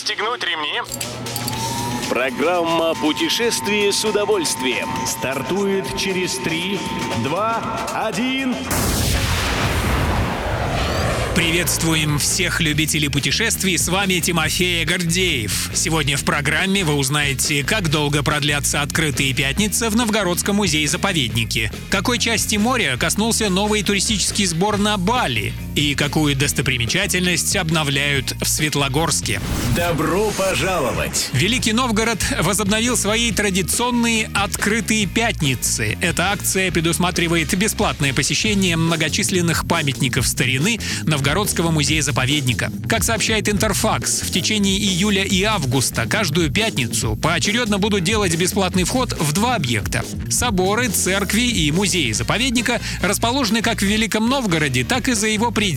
Пристегнуть ремни. Программа «Путешествие с удовольствием» стартует через 3, 2, 1... Приветствуем всех любителей путешествий, с вами Тимофей Гордеев. Сегодня в программе вы узнаете, как долго продлятся открытые пятницы в Новгородском музее-заповеднике, какой части моря коснулся новый туристический сбор на Бали и какую достопримечательность обновляют в Светлогорске. Добро пожаловать! Великий Новгород возобновил свои традиционные открытые пятницы. Эта акция предусматривает бесплатное посещение многочисленных памятников старины Новгородского музея-заповедника. Как сообщает Интерфакс, в течение июля и августа каждую пятницу поочередно будут делать бесплатный вход в два объекта. Соборы, церкви и музеи-заповедника расположены как в Великом Новгороде, так и за его пределами.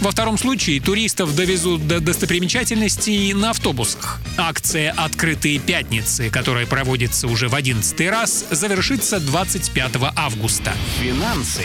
Во втором случае туристов довезут до достопримечательностей на автобусах. Акция «Открытые пятницы», которая проводится уже в 11 раз, завершится 25 августа. Финансы.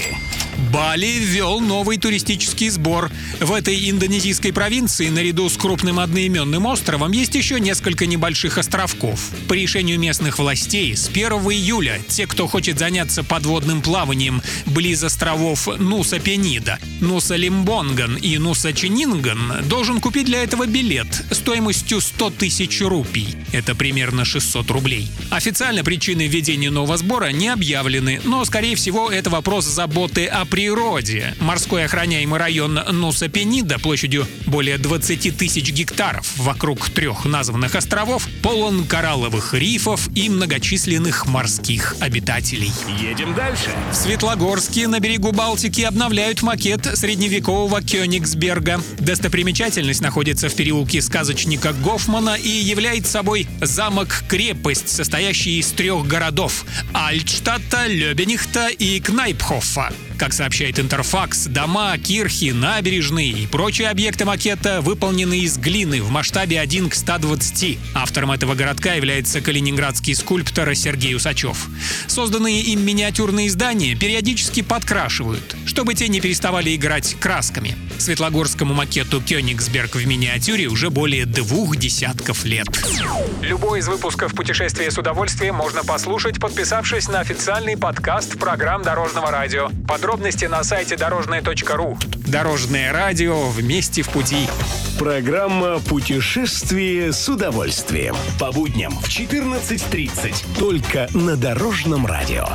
Бали ввел новый туристический сбор. В этой индонезийской провинции наряду с крупным одноименным островом есть еще несколько небольших островков. По решению местных властей с 1 июля те, кто хочет заняться подводным плаванием близ островов Нуса Пенида, Нуса Лимбонган и Нуса Ченинган, должен купить для этого билет стоимостью 100 тысяч рупий. Это примерно 600 рублей. Официально причины введения нового сбора не объявлены, но, скорее всего, это вопрос заботы о природе. Морской охраняемый район Нуса Пенида площадью более 20 тысяч гектаров вокруг трех названных островов полон коралловых рифов и многочисленных морских обитателей. Едем дальше. В Светлогорске на берегу Балтики обновляют макет средневекового Кёнигсберга. Достопримечательность находится в переулке сказочника Гофмана и является собой замок-крепость, состоящий из трех городов – Альтштадта, Лёбенихта и Кнайпхоффа. Как сообщает Интерфакс, дома, кирхи, набережные и прочие объекты макета выполнены из глины в масштабе 1 к 120. Автором этого городка является калининградский скульптор Сергей Усачев. Созданные им миниатюрные здания периодически подкрашивают, чтобы те не переставали играть красками. Светлогорскому макету Кёнигсберг в миниатюре уже более двух десятков лет. Любой из выпусков «Путешествие с удовольствием» можно послушать, подписавшись на официальный подкаст программ Дорожного радио. Подробности на сайте дорожное.ру. Дорожное радио вместе в пути. Программа «Путешествие с удовольствием». По будням в 14.30. Только на Дорожном радио.